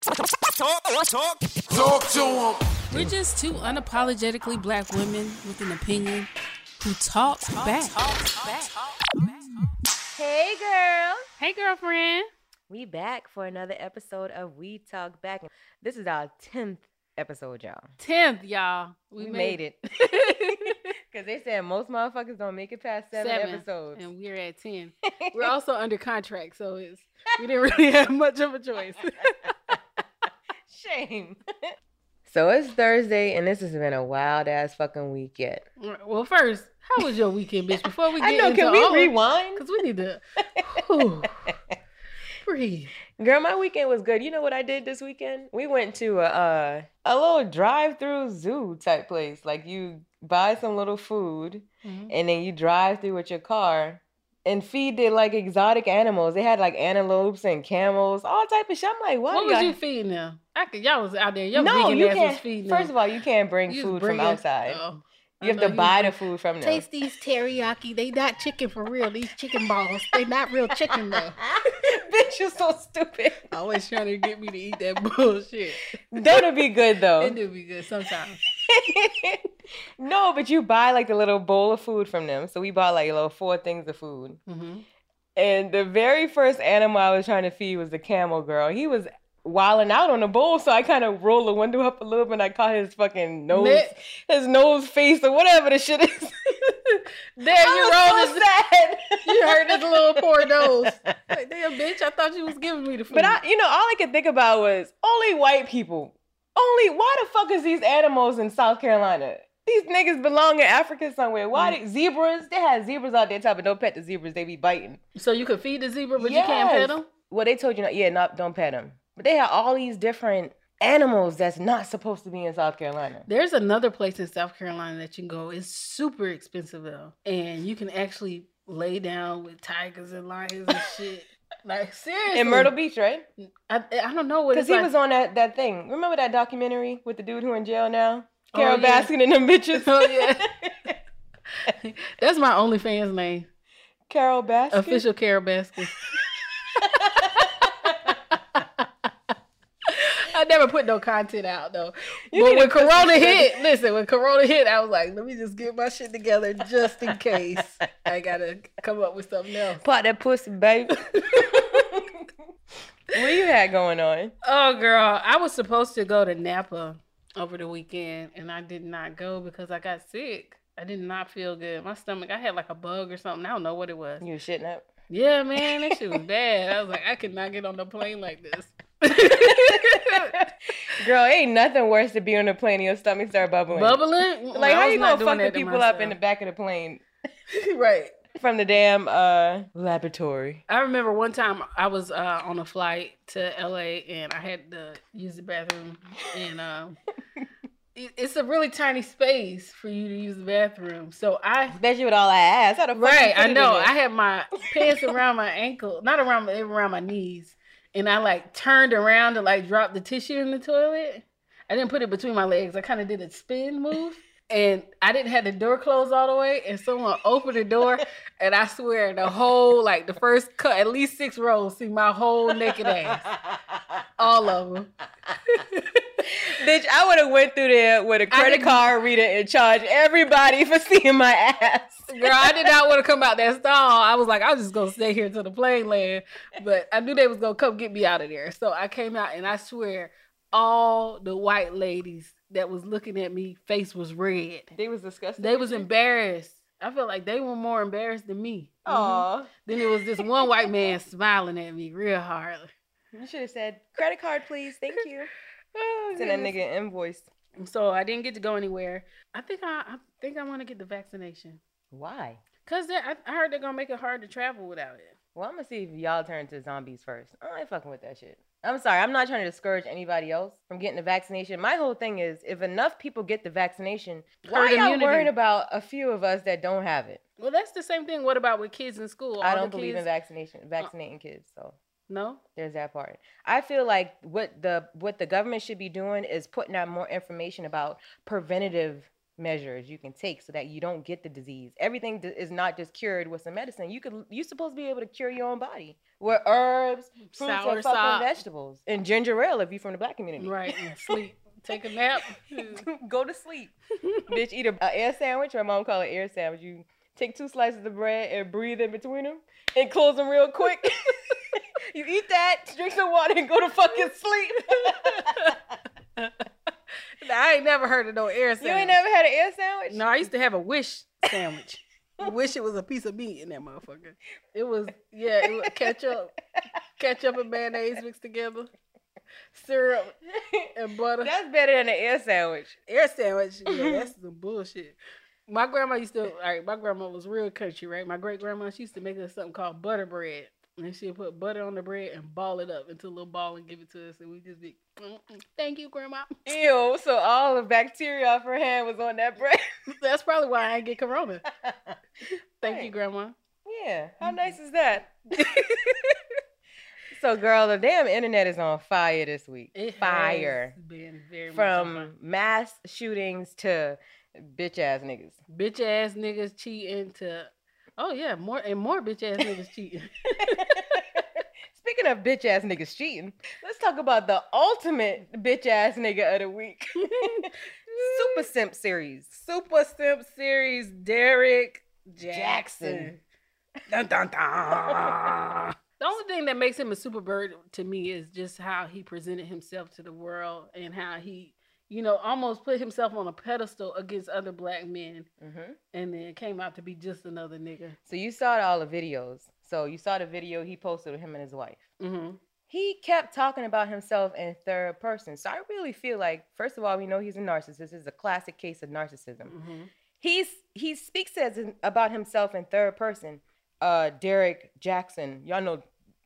Talk, talk, talk to him. We're just two unapologetically black women with an opinion who talk, back. Hey, girl. Hey, girlfriend. We back for another episode of We Talk Back. This is our 10th episode, y'all. 10th, y'all. We, made, it. Because they said most motherfuckers don't make it past seven, Seven, episodes. And we're at 10. We're also under contract, so it's we didn't really have much of a choice. Shame. so it's Thursday, and this has been a wild ass fucking week yet. well, first, how was your weekend, bitch? Before we get I know, into can we all- rewind? Because we need to whew, breathe. Girl, my weekend was good. You know what I did this weekend? We went to a uh, a little drive-through zoo type place. Like you buy some little food Mhm. and then you drive through with your car and feed it like exotic animals. They had like antelopes and camels, all type of shit. I'm like, what? What was you feeding them? I could, y'all was out there. Your no, vegan you ass can't. feeding First them. of all, you can't bring You food bring from it- outside. Oh, you have to buy the food from them. Taste these teriyaki. They not chicken for real. These chicken balls. They not real chicken though. Bitch, you're so stupid. Always trying to get me to eat that bullshit. That'll be good though. It do be good sometimes. no, but you buy like the little bowl of food from them. So we bought like a little four things of food. Mm-hmm. And the very first animal I was trying to feed was the camel girl. He was wilding out on the bowl, so I kind of rolled the window up a little bit and I caught his fucking nose, Lit. his nose face or whatever the shit is. There you rolled so his sad. You hurt his little poor nose. Like, damn, bitch, I thought you was giving me the food. But I, you know, all I could think about was only white people. Only why the fuck is these animals in South Carolina? These niggas belong in Africa somewhere. Why Mm. they, zebras? They have zebras out there. Me, don't pet the zebras. They be biting. so you could feed the zebra, but you can't pet them? Well, they told you not. Yeah, not don't pet them. But they have all these different animals that's not supposed to be in South Carolina. There's another place in South Carolina that you can go. It's super expensive though. And you can actually lay down with tigers and lions and shit. Like seriously. In Myrtle Beach, right? I, I don't know what Because he like. was on that, that thing. Remember that documentary with the dude who in jail now? Oh, Carole yeah. Baskin and them bitches. Oh, yeah. That's my OnlyFans name. Carole Baskin. Official Carole Baskin. I never put no content out though. You but when to put some Corona shit- hit, listen, when Corona hit, I was like, let me just get my shit together just in case. I gotta come up with something else. Pop that pussy, baby. what you had going on? Oh girl, I was supposed to go to Napa over the weekend and I did not go because I got sick. I did not feel good. My stomach, I had like a bug or something. I don't know what it was. You was shitting up. Yeah, man, that shit was bad. I was like, I could not get on the plane like this. Girl, ain't nothing worse than being on a plane and your stomach start bubbling. Bubbling? Like, how you gonna fuck the people up in the back of the plane right. from the damn uh laboratory? I remember one time I was uh, on a flight to LA and I had to use the bathroom and um, it's a really tiny space for you to use the bathroom. So I Especially with all that ass. How the fuck right, I know. I had my pants around my ankle, not around my around my knees, and I like turned around to like drop the tissue in the toilet. I didn't put it between my legs. I kind of did a spin move. And I didn't have the door closed all the way, and someone opened the door, and I swear the whole like the first cut, at least six rows, see my whole naked ass, all of them. Bitch, I would have went through there with a credit card reader and charged everybody for seeing my ass. Girl, I did not want to come out that stall. I was like, I'm just gonna stay here till the plane land. But I knew they was gonna come get me out of there. So I came out and I swear all the white ladies that was looking at me, face was red. They was disgusted. They was embarrassed. I felt like they were more embarrassed than me. Aww. Mm-hmm. Then it was this one white man smiling at me real hard. You should have said, credit card, please. Thank you. oh, Send that nigga an invoice. So I didn't get to go anywhere. I think I, I think I want to get the vaccination. Why? Cause I, I heard they're gonna make it hard to travel without it. Well, I'm gonna see if y'all turn to zombies first. I ain't fucking with that shit. I'm sorry. I'm not trying to discourage anybody else from getting the vaccination. My whole thing is, if enough people get the vaccination, why are y'all worrying about a few of us that don't have it? Well, that's the same thing. What about with kids in school? All I don't believe kids... in vaccination, vaccinating uh, kids. So no, there's that part. I feel like what the what the government should be doing is putting out more information about preventative measures you can take so that you don't get the disease. Everything is not just cured with some medicine. You could you're supposed to be able to cure your own body with herbs, fruits, Sour and fucking vegetables, and ginger ale if you're from the black community. Right, sleep. Take a nap. Go to sleep. Bitch, eat a, a air sandwich. My mom call it air sandwich. You take two slices of bread and breathe in between them and close them real quick. you eat that, drink some water, and go to fucking sleep. I ain't never heard of no air sandwich. You ain't never had an air sandwich? No, I used to have a wish sandwich. wish it was a piece of meat in that motherfucker. It was yeah, it was ketchup, ketchup and mayonnaise mixed together, syrup and butter. That's better than an air sandwich. Air sandwich, yeah, that's some bullshit. My grandma used to, all right, my grandma was real country, right? My great grandma, she used to make us something called butter bread. And she'd put butter on the bread and ball it up into a little ball and give it to us. And we just be, mm, mm, thank you, Grandma. Ew. So all the bacteria off her hand was on that bread. That's probably why I ain't get corona. thank right. you, Grandma. Yeah. How nice is that? so, girl, the damn internet is on fire this week. It fire. been very From mass shootings to bitch ass niggas. Bitch ass niggas cheating to Oh yeah, more and more bitch ass niggas cheating. Speaking of bitch ass niggas cheating, let's talk about the ultimate bitch ass nigga of the week. Super Simp series. Super Simp series. Derek Jackson. Jaxn. dun, dun, dun. The only thing that makes him a super bird to me is just how he presented himself to the world and how he you know, almost put himself on a pedestal against other black men, mm-hmm. and then came out to be just another nigga. So you saw all the videos. So you saw the video he posted with him and his wife. Mm-hmm. He kept talking about himself in third person. So I really feel like, first of all, we know he's a narcissist. This is a classic case of narcissism. Mm-hmm. He's he speaks as in, about himself in third person. Uh, Derrick Jaxn, y'all know,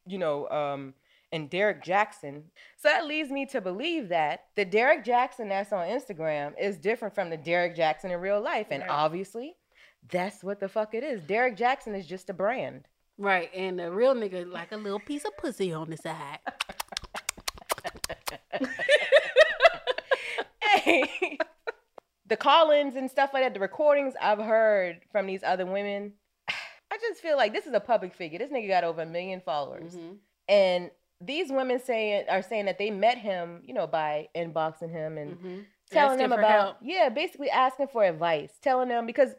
you know, um, and Derrick Jaxn. So that leads me to believe that the Derrick Jaxn that's on Instagram is different from the Derrick Jaxn in real life. And right. obviously, that's what the fuck it is. Derrick Jaxn is just a brand. Right. And the real nigga like a little piece of pussy on the side. hey. The call-ins and stuff like that, the recordings I've heard from these other women, I just feel like this is a public figure. This nigga got over a million followers. Mm-hmm. And these women saying are saying that they met him, you know, by inboxing him and mm-hmm. telling them about help. yeah, basically asking for advice, telling them because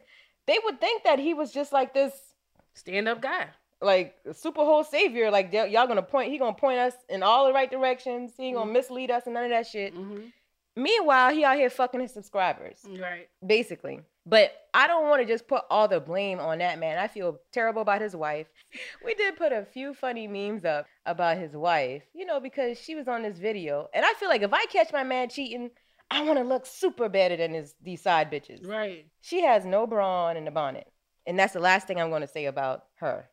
they would think that he was just like this stand up guy, like super whole savior. Like y'all gonna point, he gonna point us in all the right directions. He gonna mm-hmm. mislead us and none of that shit. Mm-hmm. Meanwhile, he out here fucking his subscribers, right? Basically. But I don't want to just put all the blame on that man. I feel terrible about his wife. We did put a few funny memes up about his wife, you know, because she was on this video. And I feel like if I catch my man cheating, I want to look super better than his these side bitches. Right. She has no bra on in the bonnet. And that's the last thing I'm going to say about her.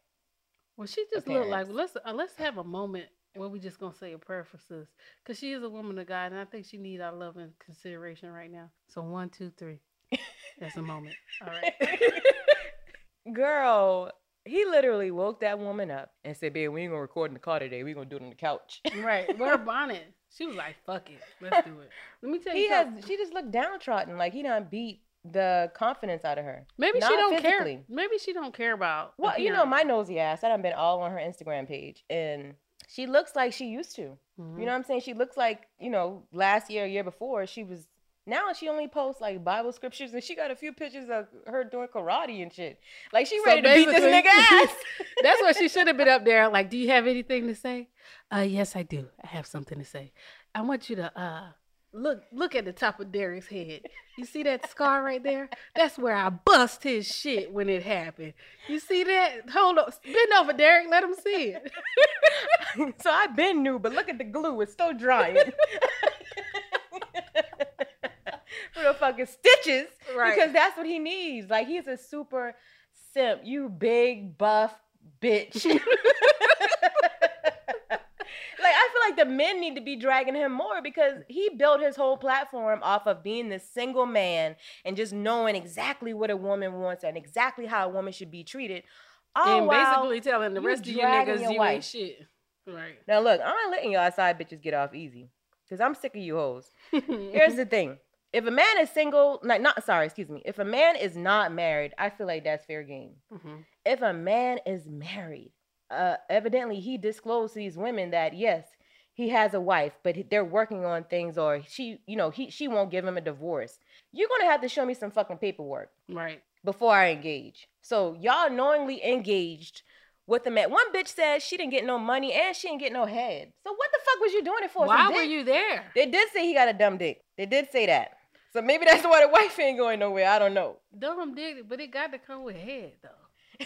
Well, she just looked like let's uh, let's have a moment where we just gonna say a prayer for sis, cause she is a woman of God, and I think she needs our love and consideration right now. So one, two, three. That's a moment. All right. Girl, He literally woke that woman up and said, "Babe, we ain't gonna record in the car today. We gonna do it on the couch." Right. With her bonnet. She was like, fuck it. Let's do it. Let me tell you he has. She just looked downtrodden, like he done beat the confidence out of her. Maybe she don't physically. care. Maybe she don't care about. Well, you know, my nosy ass. I done been all on her Instagram page, and she looks like she used to. Mhm. You know what I'm saying? She looks like you know last year, year before she was. Now she only posts like Bible scriptures, and she got a few pictures of her doing karate and shit. Like she So ready to beat this nigga ass. That's what she should have been up there. Like, do you have anything to say? Uh, yes, I do. I have something to say. I want you to uh look look at the top of Derrick's head. You see that scar right there? That's where I bust his shit when it happened. You see that? Hold on, bend over, Derrick. Let him see it. so I've been new, but look at the glue; it's still drying. For the fucking stitches, Right. because that's what he needs. Like he's a super simp. You big buff bitch. like I feel like the men need to be dragging him more because he built his whole platform off of being this single man and just knowing exactly what a woman wants and exactly how a woman should be treated. All and basically telling the rest of you niggas your you wife. ain't shit. Right. Now look, I'm not letting y'all side bitches get off easy. Cause I'm sick of you hoes. Here's the thing. If a man is single, not, not sorry, excuse me. If a man is not married, I feel like that's fair game. Mhm. If a man is married, uh, evidently he disclosed to these women that yes, he has a wife, but they're working on things, or she, you know, he she won't give him a divorce. You're gonna have to show me some fucking paperwork Right. before I engage. So y'all knowingly engaged with the man. One bitch said she didn't get no money and she didn't get no head. So what the fuck was you doing it for? Why were you there? They did say he got a dumb dick. They did say that. So maybe that's why the wife ain't going nowhere. I don't know. Dumb did it, but it got to come with head though.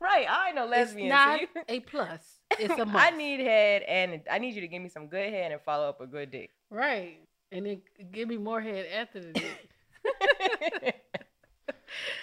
Right. I ain't no lesbian. It's so not you- a plus. It's a I must. need head and I need you to give me some good head and follow up a good dick. right, and then give me more head after the dick.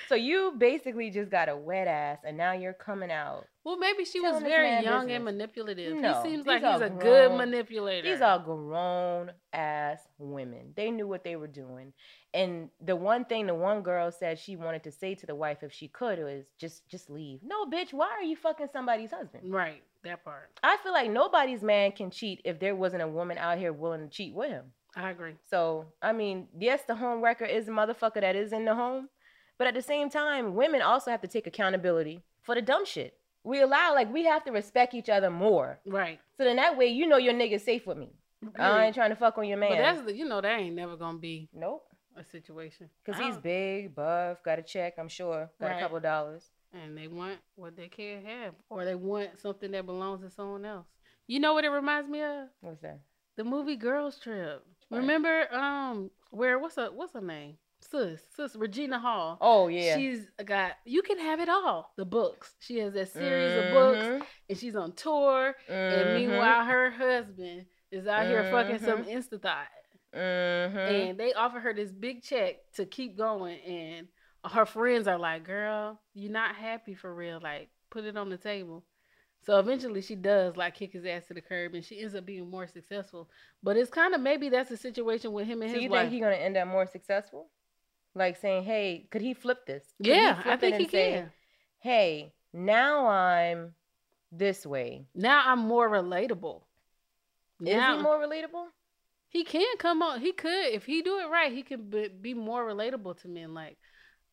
So you basically just got a wet ass and now you're coming out. Well, maybe she was very young business. and manipulative. No, he seems like he's a good manipulator. These are grown ass women. They knew what they were doing. And the one thing the one girl said she wanted to say to the wife if she could was just just leave. No, bitch, why are you fucking somebody's husband? right. That part, I feel like nobody's man can cheat if there wasn't a woman out here willing to cheat with him. I agree. So, I mean, yes, the home wrecker is a motherfucker that is in the home, but at the same time, women also have to take accountability for the dumb shit. We allow, like, we have to respect each other more. Right. So then that way, you know your nigga's safe with me. I ain't trying to fuck on your man. But that's the you know that ain't never gonna be nope. a situation Because he's big, buff, got a check, I'm sure, got Right. a couple dollars. and they want what they can't have, or they want something that belongs to someone else. You know what it reminds me of? What's that? The movie Girls Trip. Right. Remember, um, where what's her what's her name? Sis, sis Regina Hall. Oh, yeah. She's got you can have it all. The books. She has that series of books, Mhm. and she's on tour. And Mhm. meanwhile, her husband is out here fucking some insta thought. Mhm. And they offer her this big check to keep going. And her friends are like, girl, you're not happy for real. Like, put it on the table. So eventually she does like kick his ass to the curb and she ends up being more successful. But it's kind of maybe that's the situation with him and So his you think he's gonna end up more successful? Like saying, "Hey, could he flip this?" Could yeah, I flip it think he say, can. Hey, now I'm this way. Now I'm more relatable. Is Now, he more relatable? he can come on. He could if he do it right. He could be, be more relatable to men. Like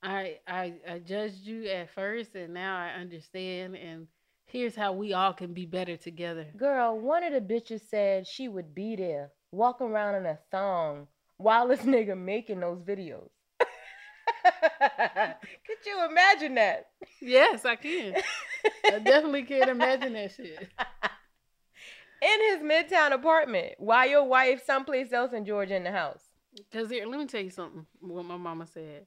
I, I, I judged you at first, and now I understand. And here's how we all can be better together. Girl, one of the bitches said she would be there, walking around in a thong while this nigga making those videos. Could you imagine that? Yes, I can. I definitely can't imagine that shit. In his midtown apartment, while your wife someplace else in Georgia in the house. Cause here, let me tell you something. What my mama said.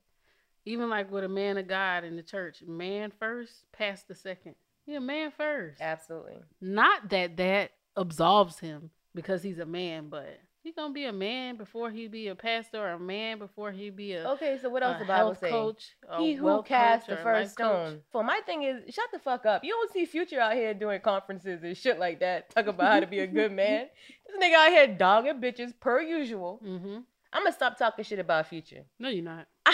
Even like with a man of God in the church, man first, pastor second. Yeah, man first. Absolutely. Not that that absolves him because he's a man, but he gonna be a man before he be a pastor, or a man before he be a Okay, so what else a the Bible say? coach. He who cast the first life coach. stone. So my thing is, shut the fuck up. You don't see Future out here doing conferences and shit like that, talking about how to be a good man. This nigga out here dogging bitches per usual. Mm-hmm. I'm gonna stop talking shit about Future. No, you're not.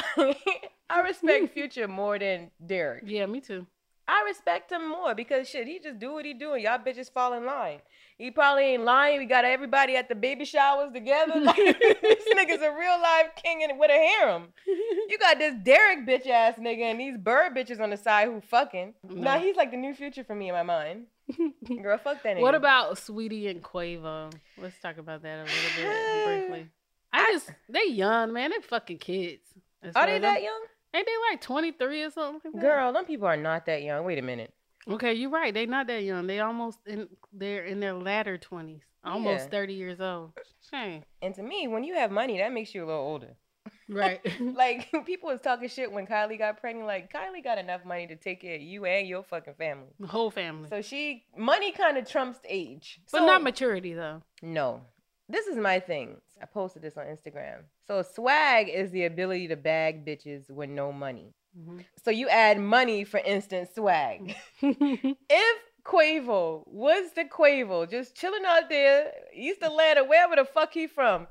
I respect Future more than Derrick. Yeah, me too. I respect him more because shit, he just do what he do, and Y'all bitches fall in line. He probably ain't lying. We got everybody at the baby showers together. Like, this nigga's a real live king and with a harem. You got this Derrick bitch ass nigga and these bird bitches on the side who fucking. No. Nah, he's like the new future for me in my mind. Girl, fuck that nigga. What about Saweetie and Quavo? Let's talk about that a little bit briefly. I just they young man. They fucking kids. Are they that young? Ain't they like twenty three or something? Like? Girl, them people are not that young. Wait a minute. Okay, you're right. They not that young. They almost in they're in their latter twenties, almost Yeah. thirty years old. Shame. And to me, when you have money, that makes you a little older. Right. Like people was talking shit when Kylie got pregnant. Like Kylie got enough money to take care of you and your fucking family. the whole family. So she money kind of trumps age, but So- not maturity though. No, this is my thing. I posted this on Instagram. So swag is the ability to bag bitches with no money. Mhm. So you add money for instant swag. if Quavo was the Quavo, just chilling out there, East Atlanta, wherever the fuck he from,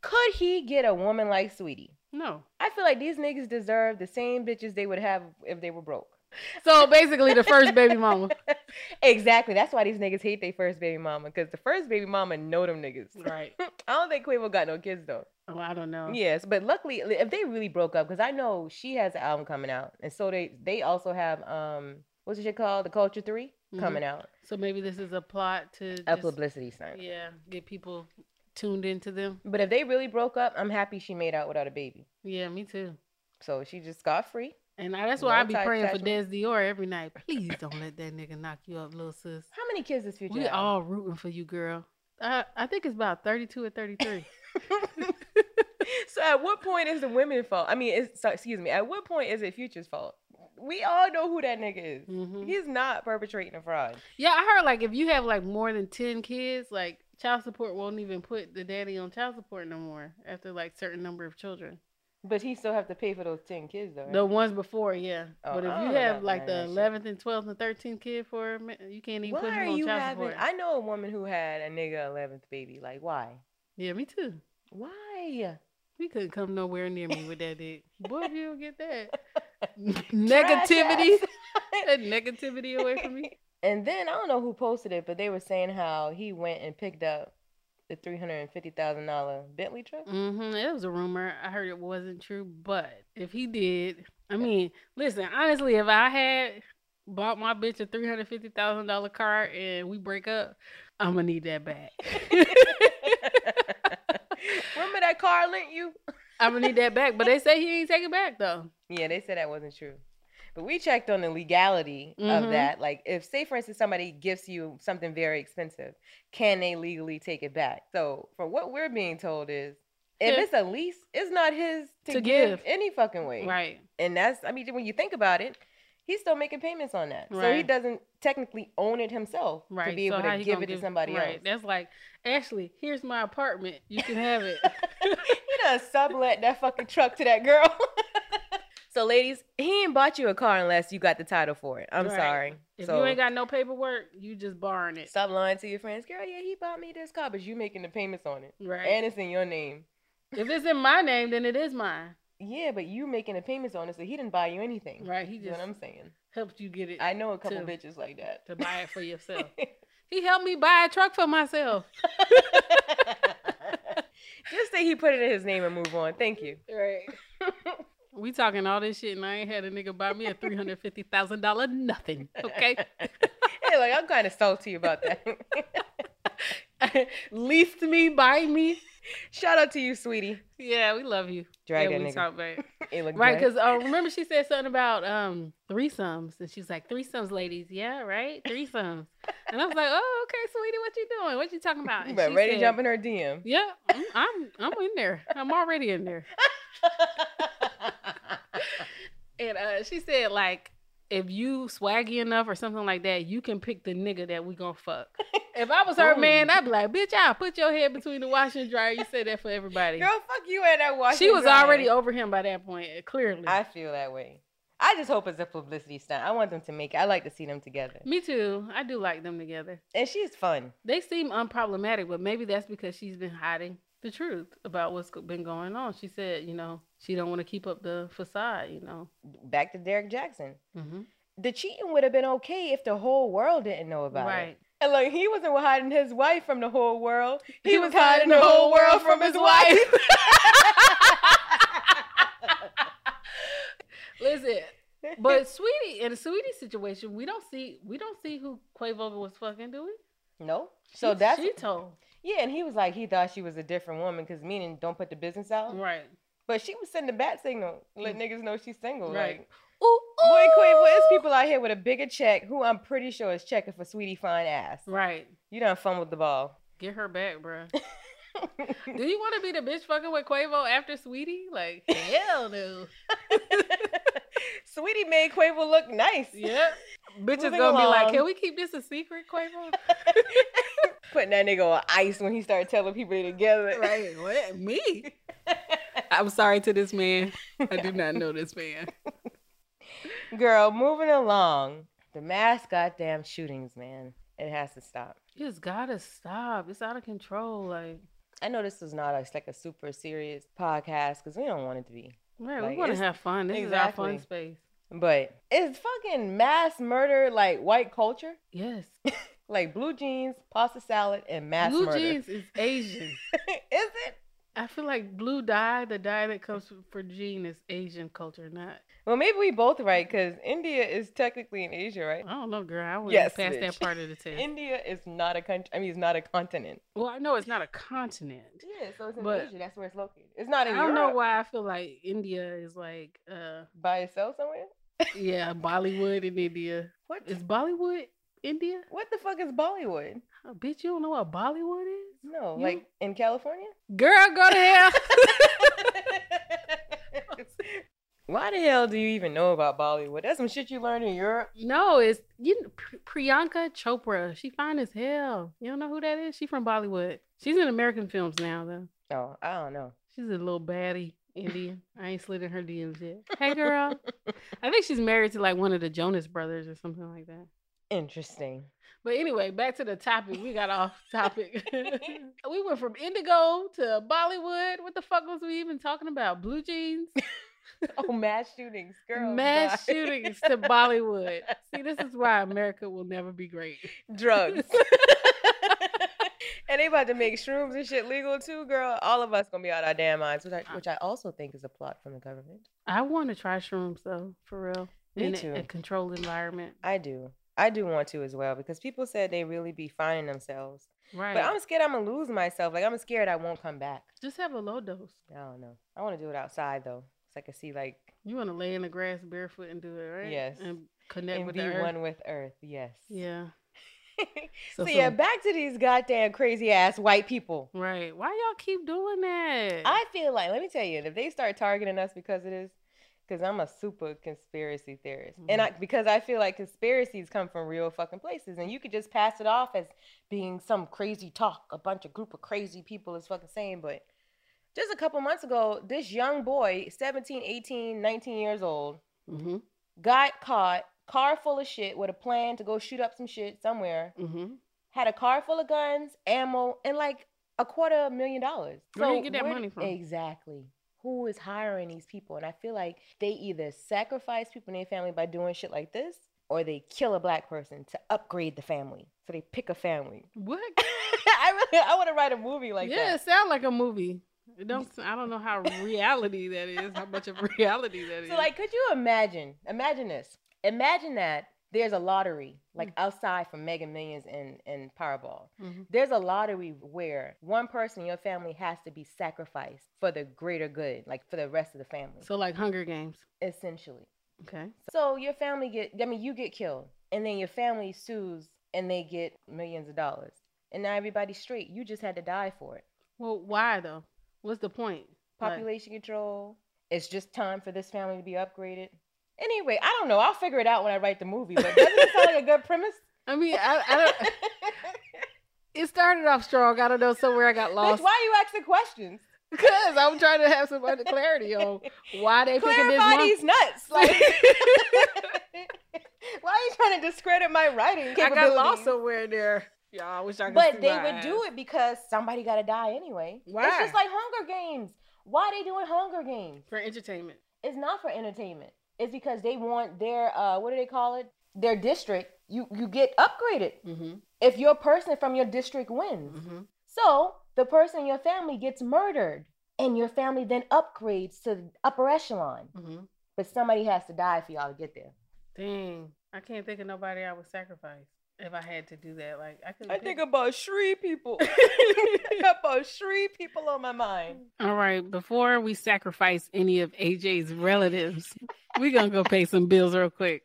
could he get a woman like Saweetie? no. I feel like these niggas deserve the same bitches they would have if they were broke. So basically, the first baby mama. exactly. That's why these niggas hate their first baby mama, because the first baby mama know them niggas. Right. I don't think Quavo got no kids though. Oh, I don't know. Yes, but luckily, if they really broke up, because I know she has an album coming out, and so they they also have um what's the shit called, the Culture 3 Mhm. coming out, So maybe this is a plot to a just, publicity stunt. yeah get people tuned into them. But if they really broke up, I'm happy she made out without a baby. Yeah, me too. So she just got free. And I, that's why I be praying for Dess Dior every night. Please don't let that nigga knock you up, little sis. How many kids is Future We have? all rooting for you, girl. I, I think it's about 32 or 33. so at what point is the women's fault? I mean, it's, so, excuse me. At what point is it Future's fault? We all know who that nigga is. Mhm. He's not perpetrating a fraud. Yeah, I heard like if you have like more than 10 kids, like child support won't even put the daddy on child support no more after like certain number of children. But he still have to pay for those ten kids though. right? The ones before, yeah. Oh, but if you have like the none of that 11th and 12th and 13th kid for a minute, you can't even put Why him are on you child having? support. I know a woman who had a nigga eleventh baby. Like why? Yeah, me too. Why? We couldn't come nowhere near me with that dick. Boy, if you don't get that negativity, that negativity away from me. And then I don't know who posted it, but they were saying how he went and picked up the three hundred and fifty thousand dollar Bentley truck. Mm-hmm. It was a rumor. I heard it wasn't true, but if he did, I mean, listen, honestly, if I had bought my bitch a three hundred fifty thousand dollar car and we break up, I'm gonna need that back. Remember that car lent you? I'm gonna need that back. But they say he ain't take it back though. Yeah, they said that wasn't true. But we checked on the legality Mhm. of that. Like, if, say, for instance, somebody gifts you something very expensive, can they legally take it back? So, for what we're being told is, if Yeah. it's a lease, it's not his to, To give, give. any fucking way. Right. And that's, I mean, when you think about it, he's still making payments on that. So he doesn't technically own it himself Right. to be able so to give it to somebody right. else. That's like, Ashley, here's my apartment. You can have it. he done sublet that fucking truck to that girl. so, ladies, he ain't bought you a car unless you got the title for it. I'm Right. sorry. if so, you ain't got no paperwork, you just borrowing it. stop lying to your friends. Girl, yeah, he bought me this car, but you making the payments on it. Right. And it's in your name. if it's in my name, then it is mine. Yeah, but you making the payments on it, so he didn't buy you anything. Right. He You know just what I'm saying? helped you get it I know a couple too. bitches like that. to buy it for yourself. he helped me buy a truck for myself. Just say he put it in his name and move on. Thank you. Right. We talking all this shit, and I ain't had a nigga buy me a three hundred fifty thousand dollar nothing. Okay. Hey, like I'm kind of salty about that. Leased me, buy me. Shout out to you, Saweetie. Yeah, we love you. Drag yeah, we nigga. talk back. Right, because uh, remember she said something about um threesomes, and she's like threesomes, ladies. Yeah, right, threesomes. and I was like, oh, okay, Saweetie, what you doing? What you talking about? you And better she ready to said, jump in her DM. Yeah, I'm, I'm I'm in there. I'm already in there. And uh, she said like, if you swaggy enough or something like that, you can pick the nigga that we gonna fuck. If I was her Ooh. man, I'd be like, bitch, I'll put your head between the washer and dryer. You said that for everybody. Girl, fuck you and that washing. she was drying. already over him by that point, clearly. I feel that way. I just hope it's a publicity stunt. I want them to make it. I like to see them together. Me too. I do like them together. And she's fun. They seem unproblematic, but maybe that's because she's been hiding the truth about what's been going on. She said, you know, she don't want to keep up the facade, you know. Back to Derrick Jaxn. hmm the cheating would have been okay if the whole world didn't know about Right. it. And like he wasn't hiding his wife from the whole world. He, He was, was hiding the whole world from his wife. Listen, but Saweetie, in a Saweetie situation, we don't see we don't see who Quavo was fucking, do we? No. So She- that's she told. yeah, and he was like he thought she was a different woman because meaning don't put the business out. Right. But she was sending a bat signal, let niggas know she's single. Mm. Right. Like Ooh, boy Quavo, it's people out here with a bigger check who I'm pretty sure is checking for Saweetie fine ass. Right. You done fumbled the ball. Get her back, bruh. Do you want to be the bitch fucking with Quavo after Saweetie? Like, hell no. Saweetie made Quavo look nice. Yeah. Bitch is Moving gonna be like, can we keep this a secret, Quavo? Putting that nigga on ice when he started telling people they together. right. What? Me? I'm sorry to this man. I do not know this man. Girl, moving along. The mass goddamn shootings, man. It has to stop. It's gotta stop. It's out of control. Like, I know this is not a, like a super serious podcast because we don't want it to be. right, Like, we want to have fun. This is our fun space. But it's fucking mass murder like white culture? Yes. Like blue jeans, pasta salad, and mass Blue murder. jeans is Asian. is it? I feel like blue dye, the dye that comes for jean, is Asian culture, not. Well, maybe we both right because India is technically in Asia, right? I don't know, girl. I wouldn't Yes, pass bitch. that part of the test. India is not a country. I mean, it's not a continent. well, I know it's not a continent. Yeah, so it's in Asia. That's where it's located. It's not I in don't Europe. know why I feel like India is like, uh, By itself somewhere. Yeah, Bollywood in India. What? Is Bollywood India? What the fuck is Bollywood? Oh, bitch, you don't know what Bollywood is? No, You- like in California. Girl, go to hell. Why the hell do you even know about Bollywood? That's some shit you learned in Europe. no, it's you. Priyanka Chopra. She fine as hell. You don't know who that is? She from Bollywood. She's in American films now though. Oh, I don't know. She's a little baddie Indian. I ain't slid in her DMs yet. Hey girl. I think she's married to like one of the Jonas brothers or something like that. Interesting. But anyway, back to the topic. We got off topic. we went from Indigo to Bollywood. What the fuck was we even talking about? Blue jeans, Oh, mass shootings, girl. mass shootings to Bollywood. See, this is why America will never be great. drugs. and they about to make shrooms and shit legal too, girl. All of us gonna be out our damn minds, which I, uh. which I also think is a plot from the government. I want to try shrooms though, for real. Me in a- too. A, controlled environment. I do. I do want to as well because people said they really be finding themselves. Right. But I'm scared I'm gonna lose myself. Like I'm scared I won't come back. Just have a low dose. I don't know. I want to do it outside though, so I can see like You want to lay in the grass barefoot and do it, right? Yes. And connect and with be the earth. one with Earth. Yes. Yeah. so, So- yeah, back to these goddamn crazy ass white people. Right. Why y'all keep doing that? I feel like, let me tell you, if they start targeting us because of this, because I'm a super conspiracy theorist, and I because I feel like conspiracies come from real fucking places, and you could just pass it off as being some crazy talk, a bunch of group of crazy people is fucking saying, but just a couple months ago, this young boy, 17, 18, 19 years old, mm-hmm. got caught, car full of shit with a plan to go shoot up some shit somewhere, Mm-hmm. had a car full of guns, ammo, and like a quarter of a million dollars. Where do you get that where- money from? Exactly. Who is hiring these people? And I feel like they either sacrifice people in their family by doing shit like this, or they kill a black person to upgrade the family. So they pick a family. What? I really, I want to write a movie like yeah, that. Yeah, it sound like a movie. It don't. I don't know how reality that is. How much of reality that is. So like, could you imagine? Imagine this. Imagine that there's a lottery like outside from Mega Millions and and Powerball. Mhm. There's a lottery where one person in your family has to be sacrificed for the greater good, like for the rest of the family, So like Hunger Games. essentially. Okay. So your family get, I mean, you get killed, and then your family sues, and they get millions of dollars, and now everybody's straight. You just had to die for it. Well, why though? What's the point? Like- Population control. It's just time for this family to be upgraded. Anyway, I don't know. I'll figure it out when I write the movie. But doesn't it sound like a good premise? I mean, I, I don't. It started off strong. I don't know somewhere I got Bitch, lost why are you asking questions? because I'm trying to have some other clarity on why they picking this Clarify these nuts. Like, why are you trying to discredit my writing I got lost somewhere in there. Y'all, I wish I could. But they would do it because somebody got to die anyway. Why? It's just like Hunger Games. Why are they doing Hunger Games? for entertainment. It's not for entertainment. Is because they want their uh what do they call it? Their district. You you get upgraded Mm-hmm. if your person from your district wins. Mm-hmm. So the person in your family gets murdered, and your family then upgrades to upper echelon. Mm-hmm. But somebody has to die for y'all to get there. Dang, I can't think of nobody I would sacrifice if I had to do that. Like I could. I think about Shree people. I got about Shree people on my mind. All right, before we sacrifice any of AJ's relatives, we gonna go pay some bills real quick.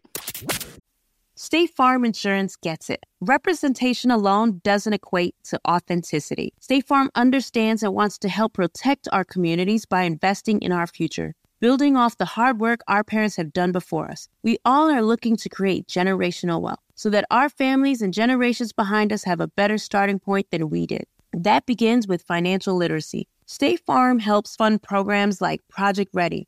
State Farm Insurance gets it. Representation alone doesn't equate to authenticity. State Farm understands and wants to help protect our communities by investing in our future. Building off the hard work our parents have done before us, we all are looking to create generational wealth so that our families and generations behind us have a better starting point than we did. That begins with financial literacy. State Farm helps fund programs like Project Ready,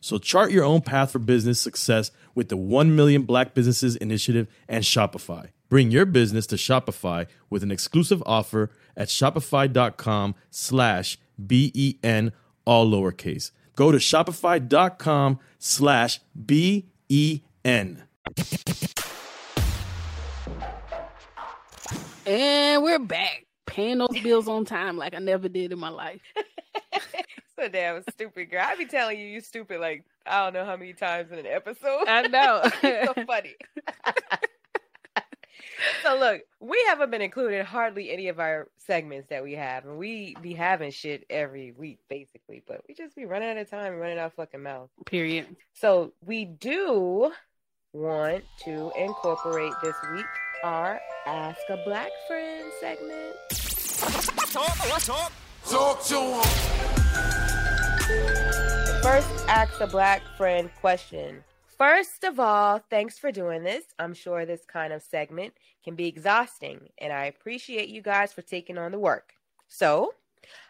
So chart your own path for business success with the 1 Million Black Businesses Initiative and Shopify. Bring your business to Shopify with an exclusive offer at shopify.com slash B-E-N, all lowercase. Go to shopify.com slash B-E-N. And we're back, paying those bills on time like I never did in my life. so damn stupid girl. I be telling you you stupid like I don't know how many times in an episode. I know. It's so funny. so look, we haven't been including hardly any of our segments that we have, and we be having shit every week basically, but we just be running out of time, running out of fucking mouth. Period. So we do want to incorporate this week our Ask a Black Friend segment. Talk, talk, talk to him. First, ask a black friend question. First of all, thanks for doing this. I'm sure this kind of segment can be exhausting, and I appreciate you guys for taking on the work. So,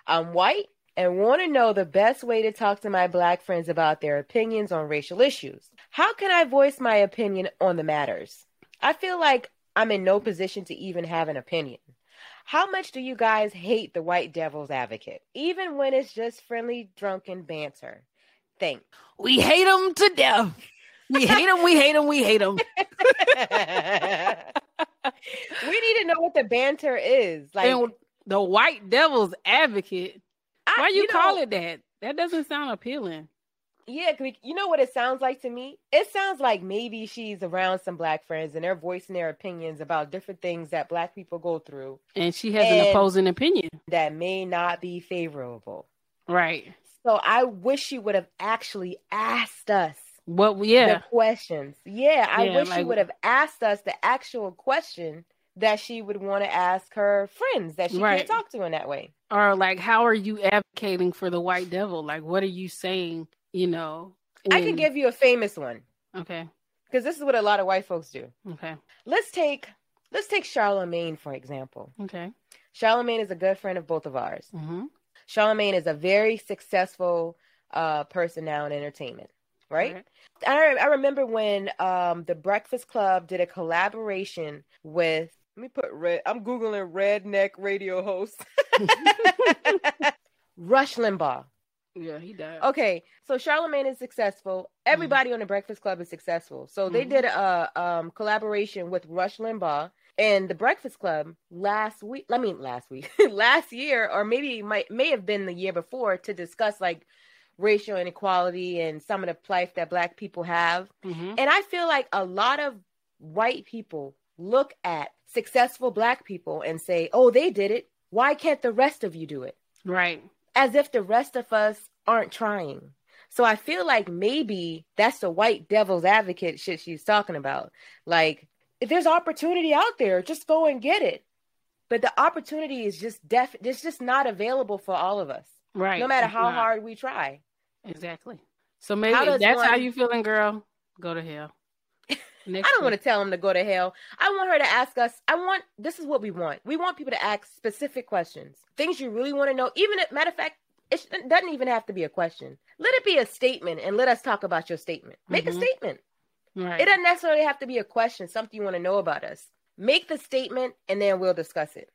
I'm white and want to know the best way to talk to my black friends about their opinions on racial issues. How can I voice my opinion on the matters? I feel like I'm in no position to even have an opinion. How much do you guys hate the white devil's advocate, even when it's just friendly, drunken banter? Thanks. We hate them to death. We hate them, we hate them, we hate them. we need to know what the banter is. Like, and The white devil's advocate. I- Why you, you call know- it that? That doesn't sound appealing. Yeah, you know what it sounds like to me? It sounds like maybe she's around some black friends and they're voicing their opinions about different things that black people go through And she has an opposing opinion. that may not be favorable. Right. So I wish she would have actually asked us What yeah. the questions. Yeah, I Yeah, wish she like- would have asked us the actual question that she would want to ask her friends that she Right. can't talk to in that way. Or like how are you advocating for the white devil? Like what are you saying, you know? I can give you a famous one Okay. because this is what a lot of white folks do. Okay. Let's take let's take Charlemagne for example. Okay. Charlemagne is a good friend of both of ours. Mm-hmm. Charlemagne is a very successful uh, person now in entertainment, right? I, I remember when um, the Breakfast Club did a collaboration with. Let me put red. I'm googling redneck radio host. Rush Limbaugh. Yeah, he died. Okay, so Charlemagne is successful. Everybody on the Breakfast Club is successful. So they Mhm. did a um, collaboration with Rush Limbaugh and the Breakfast Club last week. I mean, last week, last year, or maybe might may have been the year before to discuss like racial inequality and some of the plight that Black people have. Mhm. And I feel like a lot of white people look at successful Black people and say, "Oh, they did it. Why can't the rest of you do it?" Right. as if the rest of us aren't trying. So I feel like maybe that's the white devil's advocate shit she's talking about. Like, there's opportunity out there, just go and get it. But the opportunity is just def it's just not available for all of us. Right. No matter how hard we try. Exactly. So maybe How that's how you feeling, girl. Go to hell. Next I don't one. want to tell him to go to hell. I want her to ask us. I want this is what we want. We want people to ask specific questions, things you really want to know. Even if, matter of fact, it doesn't even have to be a question. Let it be a statement, and let us talk about your statement. Make a Mhm. statement. Right. It doesn't necessarily have to be a question, something you want to know about us. Make the statement, and then we'll discuss it.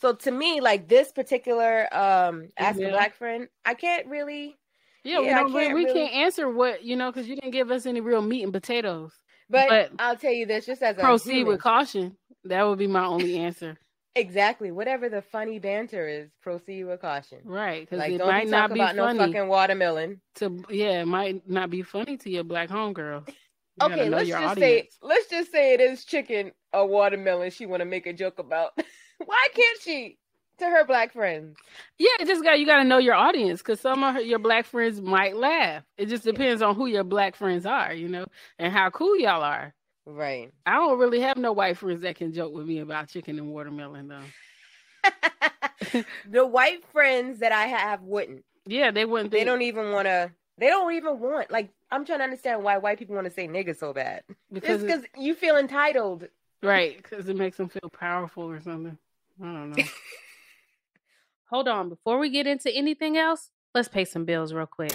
So to me, like this particular um ask Yeah. a black friend, I can't really. yeah, we, yeah, I don't, really- can't we really- can't answer what you know because you didn't give us any real meat and potatoes. But, But I'll tell you this, just as a Proceed human. with caution. That would be my only answer. Exactly. Whatever the funny banter is, proceed with caution. Right, because Like, it don't might be not be about funny no fucking watermelon. to yeah, it might not be funny to your black homegirls. You Okay, let's just audience. say let's just say it is chicken or watermelon. She want to make a joke about. Why can't she? To her black friends. Yeah, it just got you got to know your audience because some of her, your black friends might laugh. It just depends on who your black friends are, you know, and how cool y'all are. Right. I don't really have no white friends that can joke with me about chicken and watermelon though. the white friends that I have wouldn't. Yeah, they wouldn't. They Think, don't even want to. They don't even want. Like I'm trying to understand why white people want to say nigga so bad. because It's because you feel entitled. right because it makes them feel powerful or something. I don't know. Hold on, before we get into anything else, let's pay some bills real quick.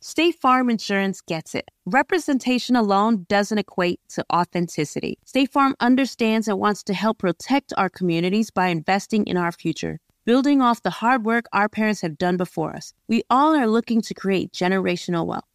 State Farm Insurance gets it. Representation alone doesn't equate to authenticity. State Farm understands and wants to help protect our communities by investing in our future. Building off the hard work our parents have done before us, we all are looking to create generational wealth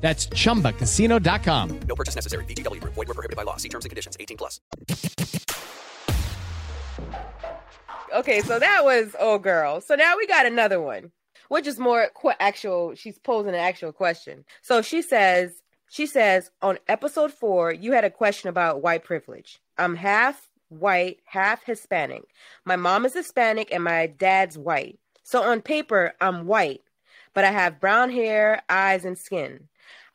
That's chumbacasino.com. No purchase necessary. VGW Group. Void were prohibited by law. See terms and conditions. 18 plus. Okay, so that was oh girl. So now we got another one, which is more qu- actual. She's posing an actual question. So she says, she says on episode four, you had a question about white privilege. I'm half white, half Hispanic. My mom is Hispanic and my dad's white. So on paper, I'm white, but I have brown hair, eyes, and skin.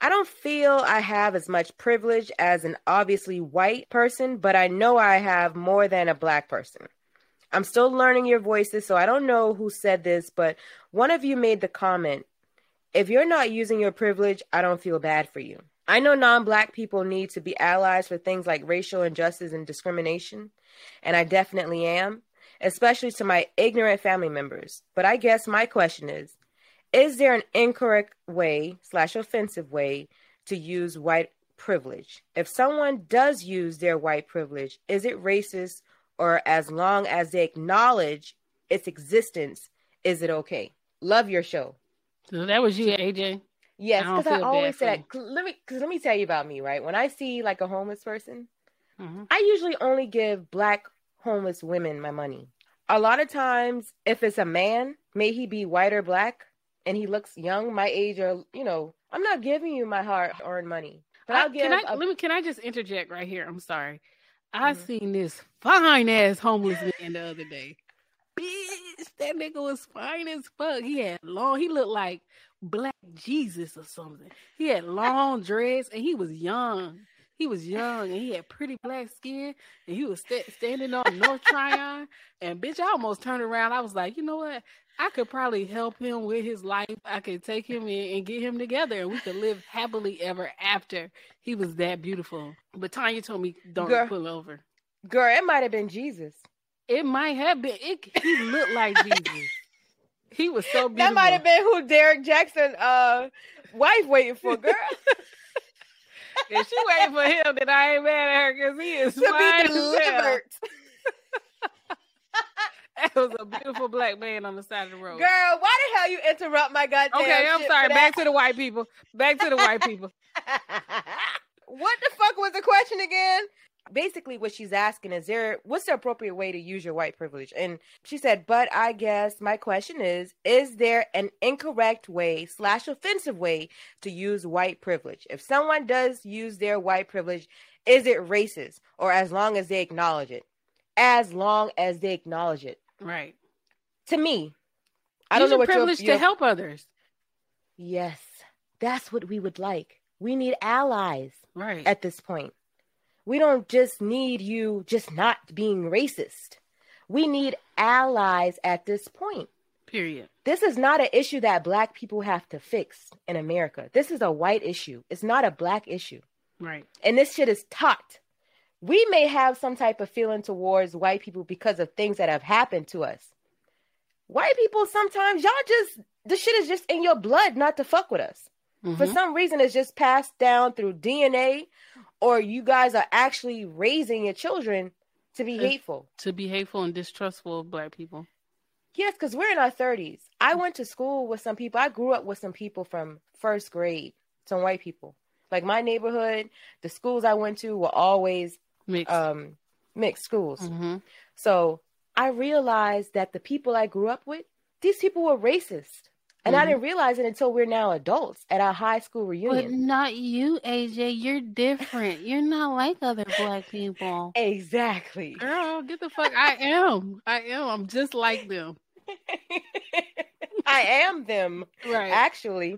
I don't feel I have as much privilege as an obviously white person, but I know I have more than a black person. I'm still learning your voices, so I don't know who said this, but one of you made the comment if you're not using your privilege, I don't feel bad for you. I know non black people need to be allies for things like racial injustice and discrimination, and I definitely am, especially to my ignorant family members. But I guess my question is is there an incorrect way slash offensive way to use white privilege? If someone does use their white privilege, is it racist or as long as they acknowledge its existence, is it okay? Love your show. So that was you, AJ. Yes, because I, feel always bad say for that. 'cause Let me, because let me tell you about me, right? When I see like a homeless person, Mhm. I usually only give black homeless women my money. A lot of times, if it's a man, may he be white or black, and he looks young, my age, or you know, I'm not giving you my hard-earned money, but I- I'll give. can I a- let me can I just interject right here? I'm sorry. I Mm-hmm. seen this fine ass homeless man the other day. Bitch, that nigga was fine as fuck. He had long. He looked like Black Jesus or something. He had long dreads and he was young. He was young and he had pretty black skin and he was sta- standing on North Tryon. And bitch, I almost turned around. I was like, you know what? I could probably help him with his life. I could take him in and get him together, and we could live happily ever after. He was that beautiful. But Tanya told me don't Girl. pull over. girl, it might have been Jesus. It might have been. It he looked like Jesus. He was so beautiful. That might have been who Derrick Jaxn, uh, wife waiting for, girl. If she waiting for him, then I ain't mad at her because he is to be delivered. That was a beautiful black man on the side of the road. Girl, why the hell you interrupt my goddamn okay, I'm sorry. Back to the white people. Back to the white people. what the fuck was the question again? Basically, what she's asking is there what's the appropriate way to use your white privilege? And she said, but I guess my question is, is there an incorrect way slash offensive way to use white privilege? If someone does use their white privilege, is it racist or as long as they acknowledge it? As long as they acknowledge it. Right. To me, I Use don't know what your- privilege your to help others. Yes, that's what we would like. We need allies Right. at this point. We don't just need you just not being racist. We need allies at this point. Period. This is not an issue that black people have to fix in America. This is a white issue. It's not a black issue. Right. And this shit is taught. We may have some type of feeling towards white people because of things that have happened to us. White people sometimes y'all just the shit is just in your blood not to fuck with us. For Mhm. some reason it's just passed down through DNA or you guys are actually raising your children to be Uh, hateful. To be hateful and distrustful of black people. Yes, because we're in our 30s. I went to school with some people. I grew up with some people from first grade, some white people. Like my neighborhood, the schools I went to were always Mixed. um, mixed schools. Mhm. So I realized that the people I grew up with, these people were racist. And I Mhm. didn't realize it until we're now adults at our high school reunion. But not you, AJ. You're different. You're not like other black people. Exactly. Girl, get the fuck. I am. I am. I'm just like them. I am them. Right. actually.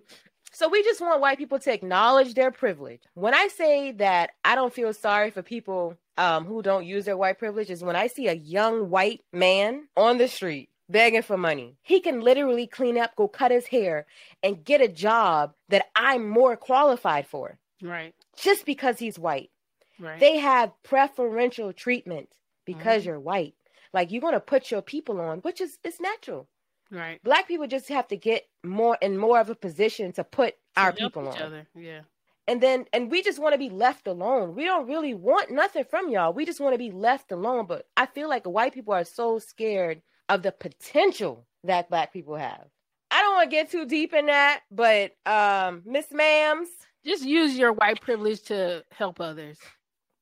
So we just want white people to acknowledge their privilege. When I say that I don't feel sorry for people um, who don't use their white privilege, is when I see a young white man on the street begging for money. He can literally clean up, go cut his hair, and get a job that I'm more qualified for Right. just because he's white. Right. They have preferential treatment because Mhm. you're white. Like you're gonna put your people on, which is it's natural. Right. Black people just have to get more and more of a position to put our To help people on. other. Yeah. And then and we just want to be left alone. We don't really want nothing from y'all. We just want to be left alone. But I feel like white people are so scared of the potential that black people have. I don't want to get too deep in that, but um Miss Ma'ams. Just use your white privilege to help others.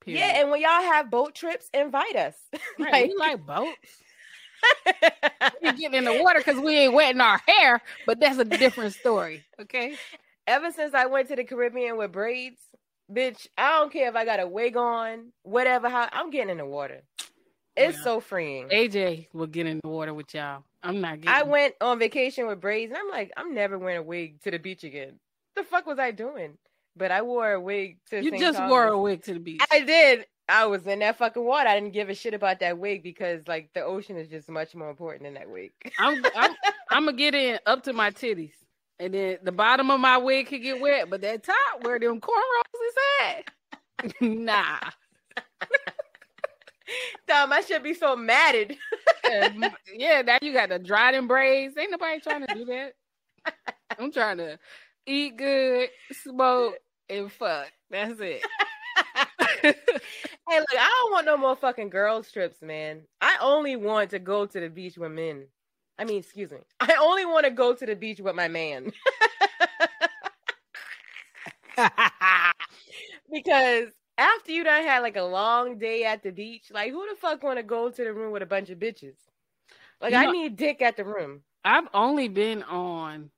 Period. Yeah, and when y'all have boat trips, invite us. Right, we like boats. We getting in the water because we ain't wetting our hair, but that's a different story. Okay. ever since I went to the Caribbean with braids, bitch, I don't care if I got a wig on, whatever. How I'm getting in the water. It's Yeah. so freeing. AJ will get in the water with y'all. I'm not getting. I went on vacation with braids, and I'm like, I'm never wearing a wig to the beach again. What the fuck was I doing? But I wore a wig to. You St. just Thomas. wore a wig to the beach. I did. I was in that fucking water. I didn't give a shit about that wig because, like, the ocean is just much more important than that wig. I'm I'm I'm gonna get in up to my titties, and then the bottom of my wig could get wet, but that top where them cornrows is at, nah. Damn, I should be so matted. yeah, now you got the dry them braids. Ain't nobody trying to do that. I'm trying to eat good, smoke, and fuck. That's it. Hey, look, I don't want no more fucking girls trips, man. I only want to go to the beach with men. I mean, excuse me. I only want to go to the beach with my man. because after you done had like a long day at the beach, like who the fuck want to go to the room with a bunch of bitches? Like You I know- need dick at the room. I've only been on.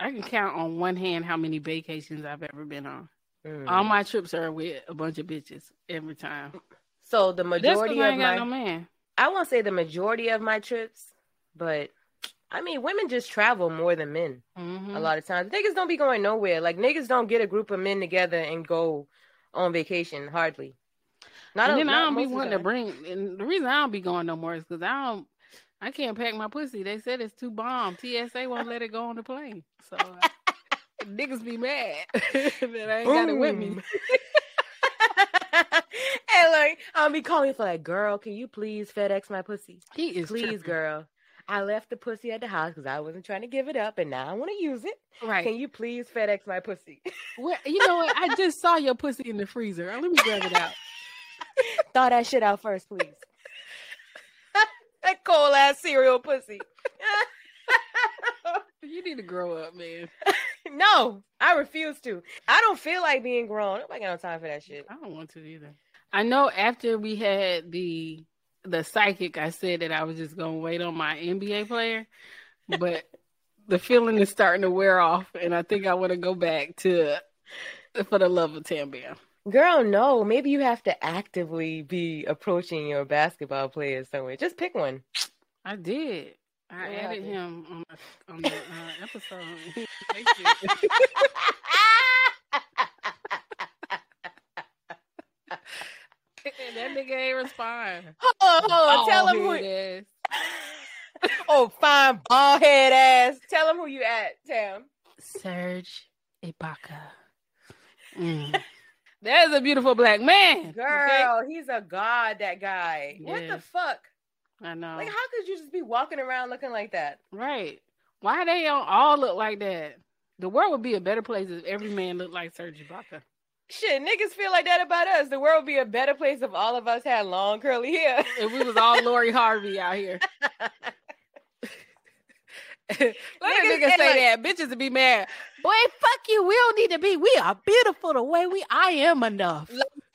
I can count on one hand how many vacations I've ever been on. Mm. All my trips are with a bunch of bitches every time. So the That's 'cause majority I of ain't got my no man. I won't say the majority of my trips, but I mean, women just travel more than men Mhm. a lot of times. Niggas don't be going nowhere. Like niggas don't get a group of men together and go on vacation. Hardly. Not and a, then I don't be most of the wanting to bring. And the reason I don't be going no more is because I don't. I can't pack my pussy. They said it's too bomb. TSA won't let it go on the plane. So I- niggas be mad that I ain't got it with me. Boom. and like I'll be calling for like, girl, can you please FedEx my pussy? He is please, tripping. girl. I left the pussy at the house because I wasn't trying to give it up, and now I want to use it. Right. Can you please FedEx my pussy? Well, you know what? I just saw your pussy in the freezer. Let me grab it out. Thaw that shit out first, please. that cold ass cereal pussy. You need to grow up, man. no, I refuse to. I don't feel like being grown. Nobody got no time for that shit. I don't want to either. I know after we had the the psychic, I said that I was just gonna wait on my NBA player, but the feeling is starting to wear off, and I think I want to go back to for the love of Tam Bam. Girl, no. Maybe you have to actively be approaching your basketball players somewhere. Just pick one. I did. I Yeah, I added him on the, on the uh, episode. Thank you. that nigga ain't respond. Oh, oh, tell him who. head Oh, fine, bald head ass. Tell him who you at, Tam. Serge Ibaka. Mm. That is a beautiful black man. Girl, he's a god. That guy. What the fuck? I know. Like, how could you just be walking around looking like that? right. Why they don't all look like that? The world would be a better place if every man looked like Serge Ibaka. Shit, niggas feel like that about us. The world would be a better place if all of us had long curly hair. If we was all Lori Harvey out here. Let a Niggas nigga say, say like- that. Bitches would be mad. Boy, fuck you. We don't need to be. We are beautiful the way we I am enough.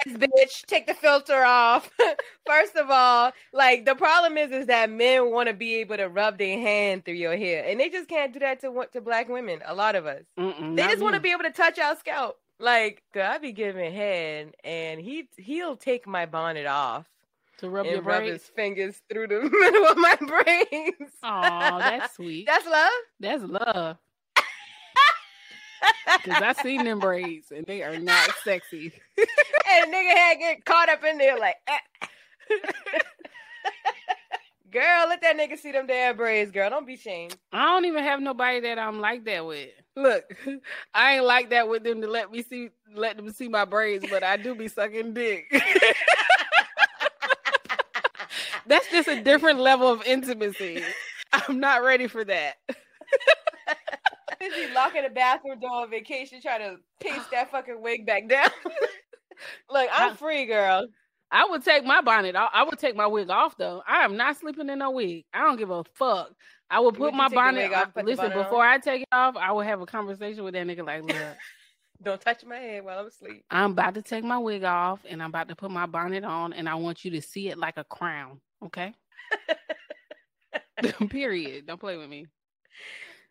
bitch, take the filter off. First of all, like the problem is, is that men want to be able to rub their hand through your hair, and they just can't do that to to black women. A lot of us, Mm-mm, they just want to be able to touch our scalp. Like, girl, I be giving head, and he he'll take my bonnet off to rub and your rub braids. his fingers through the middle of my braids. Aw, that's sweet. That's love. That's love. Cause I seen them braids and they are not sexy. and nigga had get caught up in there like. eh. Girl, let that nigga see them damn braids, girl. Don't be shamed. I don't even have nobody that I'm like that with. Look, I ain't like that with them to let me see let them see my braids, but I do be sucking dick. That's just a different level of intimacy. I'm not ready for that. Busy locking the bathroom door on vacation, trying to paste that fucking wig back down. Look, I'm free, girl. I would take my bonnet off. I would take my wig off though. I am not sleeping in no wig. I don't give a fuck. I would put Would my bonnet off, put Listen, bonnet on? before I take it off, I would have a conversation with that nigga like, look, Don't touch my head while I'm asleep. I'm about to take my wig off and I'm about to put my bonnet on and I want you to see it like a crown. Okay. Period. Don't play with me.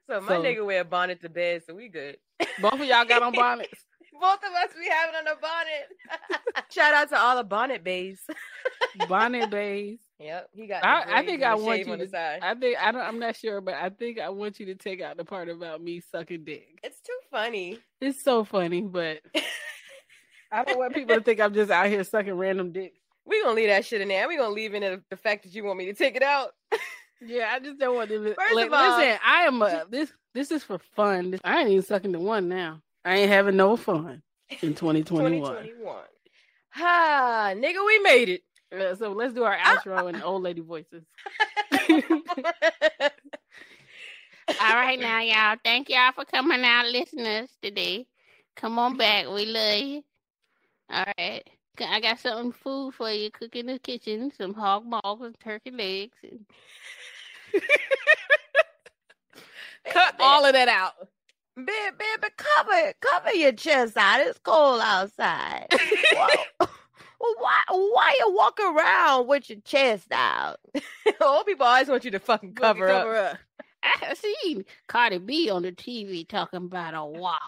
So my So- nigga wear a bonnet to bed, so we good. Both of y'all got on bonnets. Both of us be having on a bonnet. Shout out to all the bonnet bays. Bonnet bays. Yep, he got. I, I think I want you to. I think I don't. I'm not sure, but I think I want you to take out the part about me sucking dick. It's too funny. It's so funny, but I don't want people to think I'm just out here sucking random dick. We gonna leave that shit in there. We gonna leave in the, the fact that you want me to take it out. Yeah, I just don't want to. First like, of all- listen, I am a, this. This is for fun. I ain't even sucking the one now. I ain't having no fun in 2021. 2021. Ha, nigga, we made it. Uh, so let's do our outro in old lady voices. All right, now, y'all. Thank y'all for coming out, listeners, today. Come on back. We love you. All right. I got something food for you. Cook in the kitchen. Some hog maws and turkey legs. And... Cut all of that out. Baby, baby, cover cover your chest out. It's cold outside. why, why, why you walk around with your chest out? Old people always want you to fucking cover, cover up. up. I seen Cardi B on the TV talking about a wop.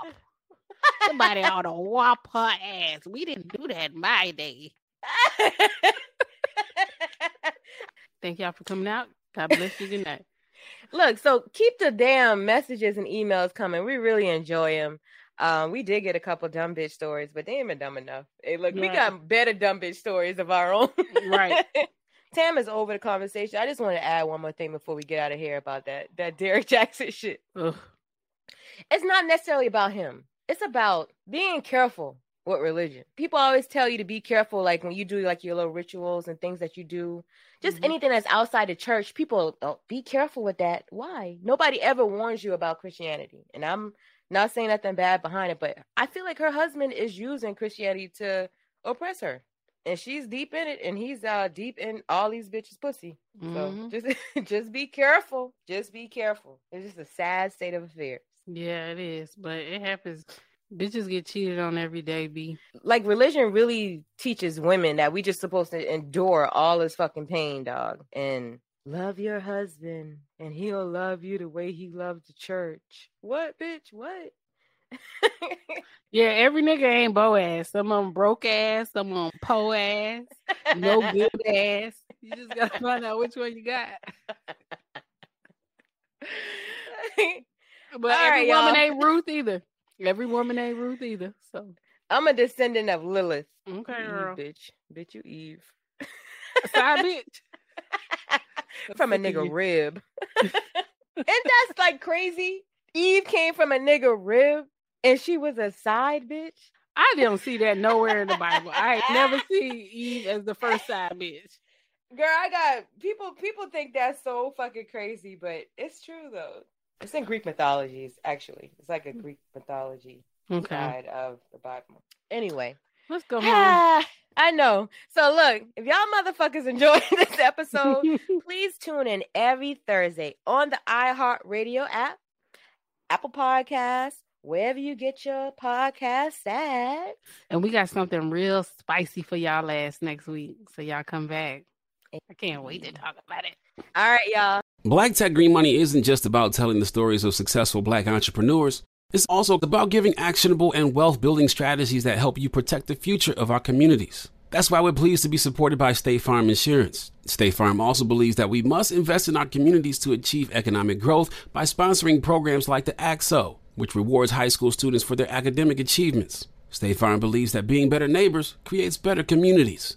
Somebody ought to whop her ass. We didn't do that in my day. Thank y'all for coming out. God bless you. Good night. Look, so keep the damn messages and emails coming. We really enjoy them. Um, we did get a couple dumb bitch stories, but they ain't been dumb enough. Hey, look, we got better dumb bitch stories of our own. Right. Tam is over the conversation. I just want to add one more thing before we get out of here about that that Derrick Jaxn shit. Ugh. It's not necessarily about him. It's about being careful with religion. People always tell you to be careful, like when you do like your little rituals and things that you do. Just Mhm. anything that's outside the church, people oh, be careful with that. Why? Nobody ever warns you about Christianity, and I'm not saying nothing bad behind it, but I feel like her husband is using Christianity to oppress her, and she's deep in it, and he's uh deep in all these bitches' pussy. So Mhm. just just be careful. Just be careful. It's just a sad state of affairs. Yeah, it is, but it happens. Bitches get cheated on every day, B. like religion really teaches women that we just supposed to endure all this fucking pain, dog, and love your husband, and he'll love you the way he loved the church. What, bitch? What? Yeah, every nigga ain't Boaz. Some of them broke ass, some of them po ass, no good ass. You just gotta find out which one you got. But All every right, woman y'all. ain't Ruth either. Every woman ain't Ruth either. So I'm a descendant of Lilith. okay, You girl. Bitch. Bitch, you Eve. Side bitch. from a nigga rib. and that's like crazy. Eve came from a nigga rib and she was a side bitch. I don't see that nowhere in the Bible. I never see Eve as the first side bitch. Girl, I got people people think that's so fucking crazy, but it's true though. It's in Greek mythologies, actually. It's like a Greek mythology Okay. side of the Bible. Anyway. Let's go home. I know. So look, if y'all motherfuckers enjoyed this episode, please tune in every Thursday on the iHeartRadio app, Apple Podcasts, wherever you get your podcasts at. And we got something real spicy for y'all last next week. So y'all come back. I can't wait to talk about it. All right, y'all. Black Tech Green Money isn't just about telling the stories of successful black entrepreneurs. It's also about giving actionable and wealth building strategies that help you protect the future of our communities. That's why we're pleased to be supported by State Farm Insurance. State Farm also believes that we must invest in our communities to achieve economic growth by sponsoring programs like the AXO, which rewards high school students for their academic achievements. State Farm believes that being better neighbors creates better communities.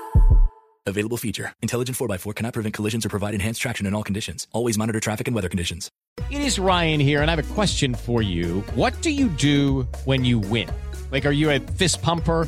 Available feature. Intelligent 4x4 cannot prevent collisions or provide enhanced traction in all conditions. Always monitor traffic and weather conditions. It is Ryan here, and I have a question for you. What do you do when you win? Like, are you a fist pumper?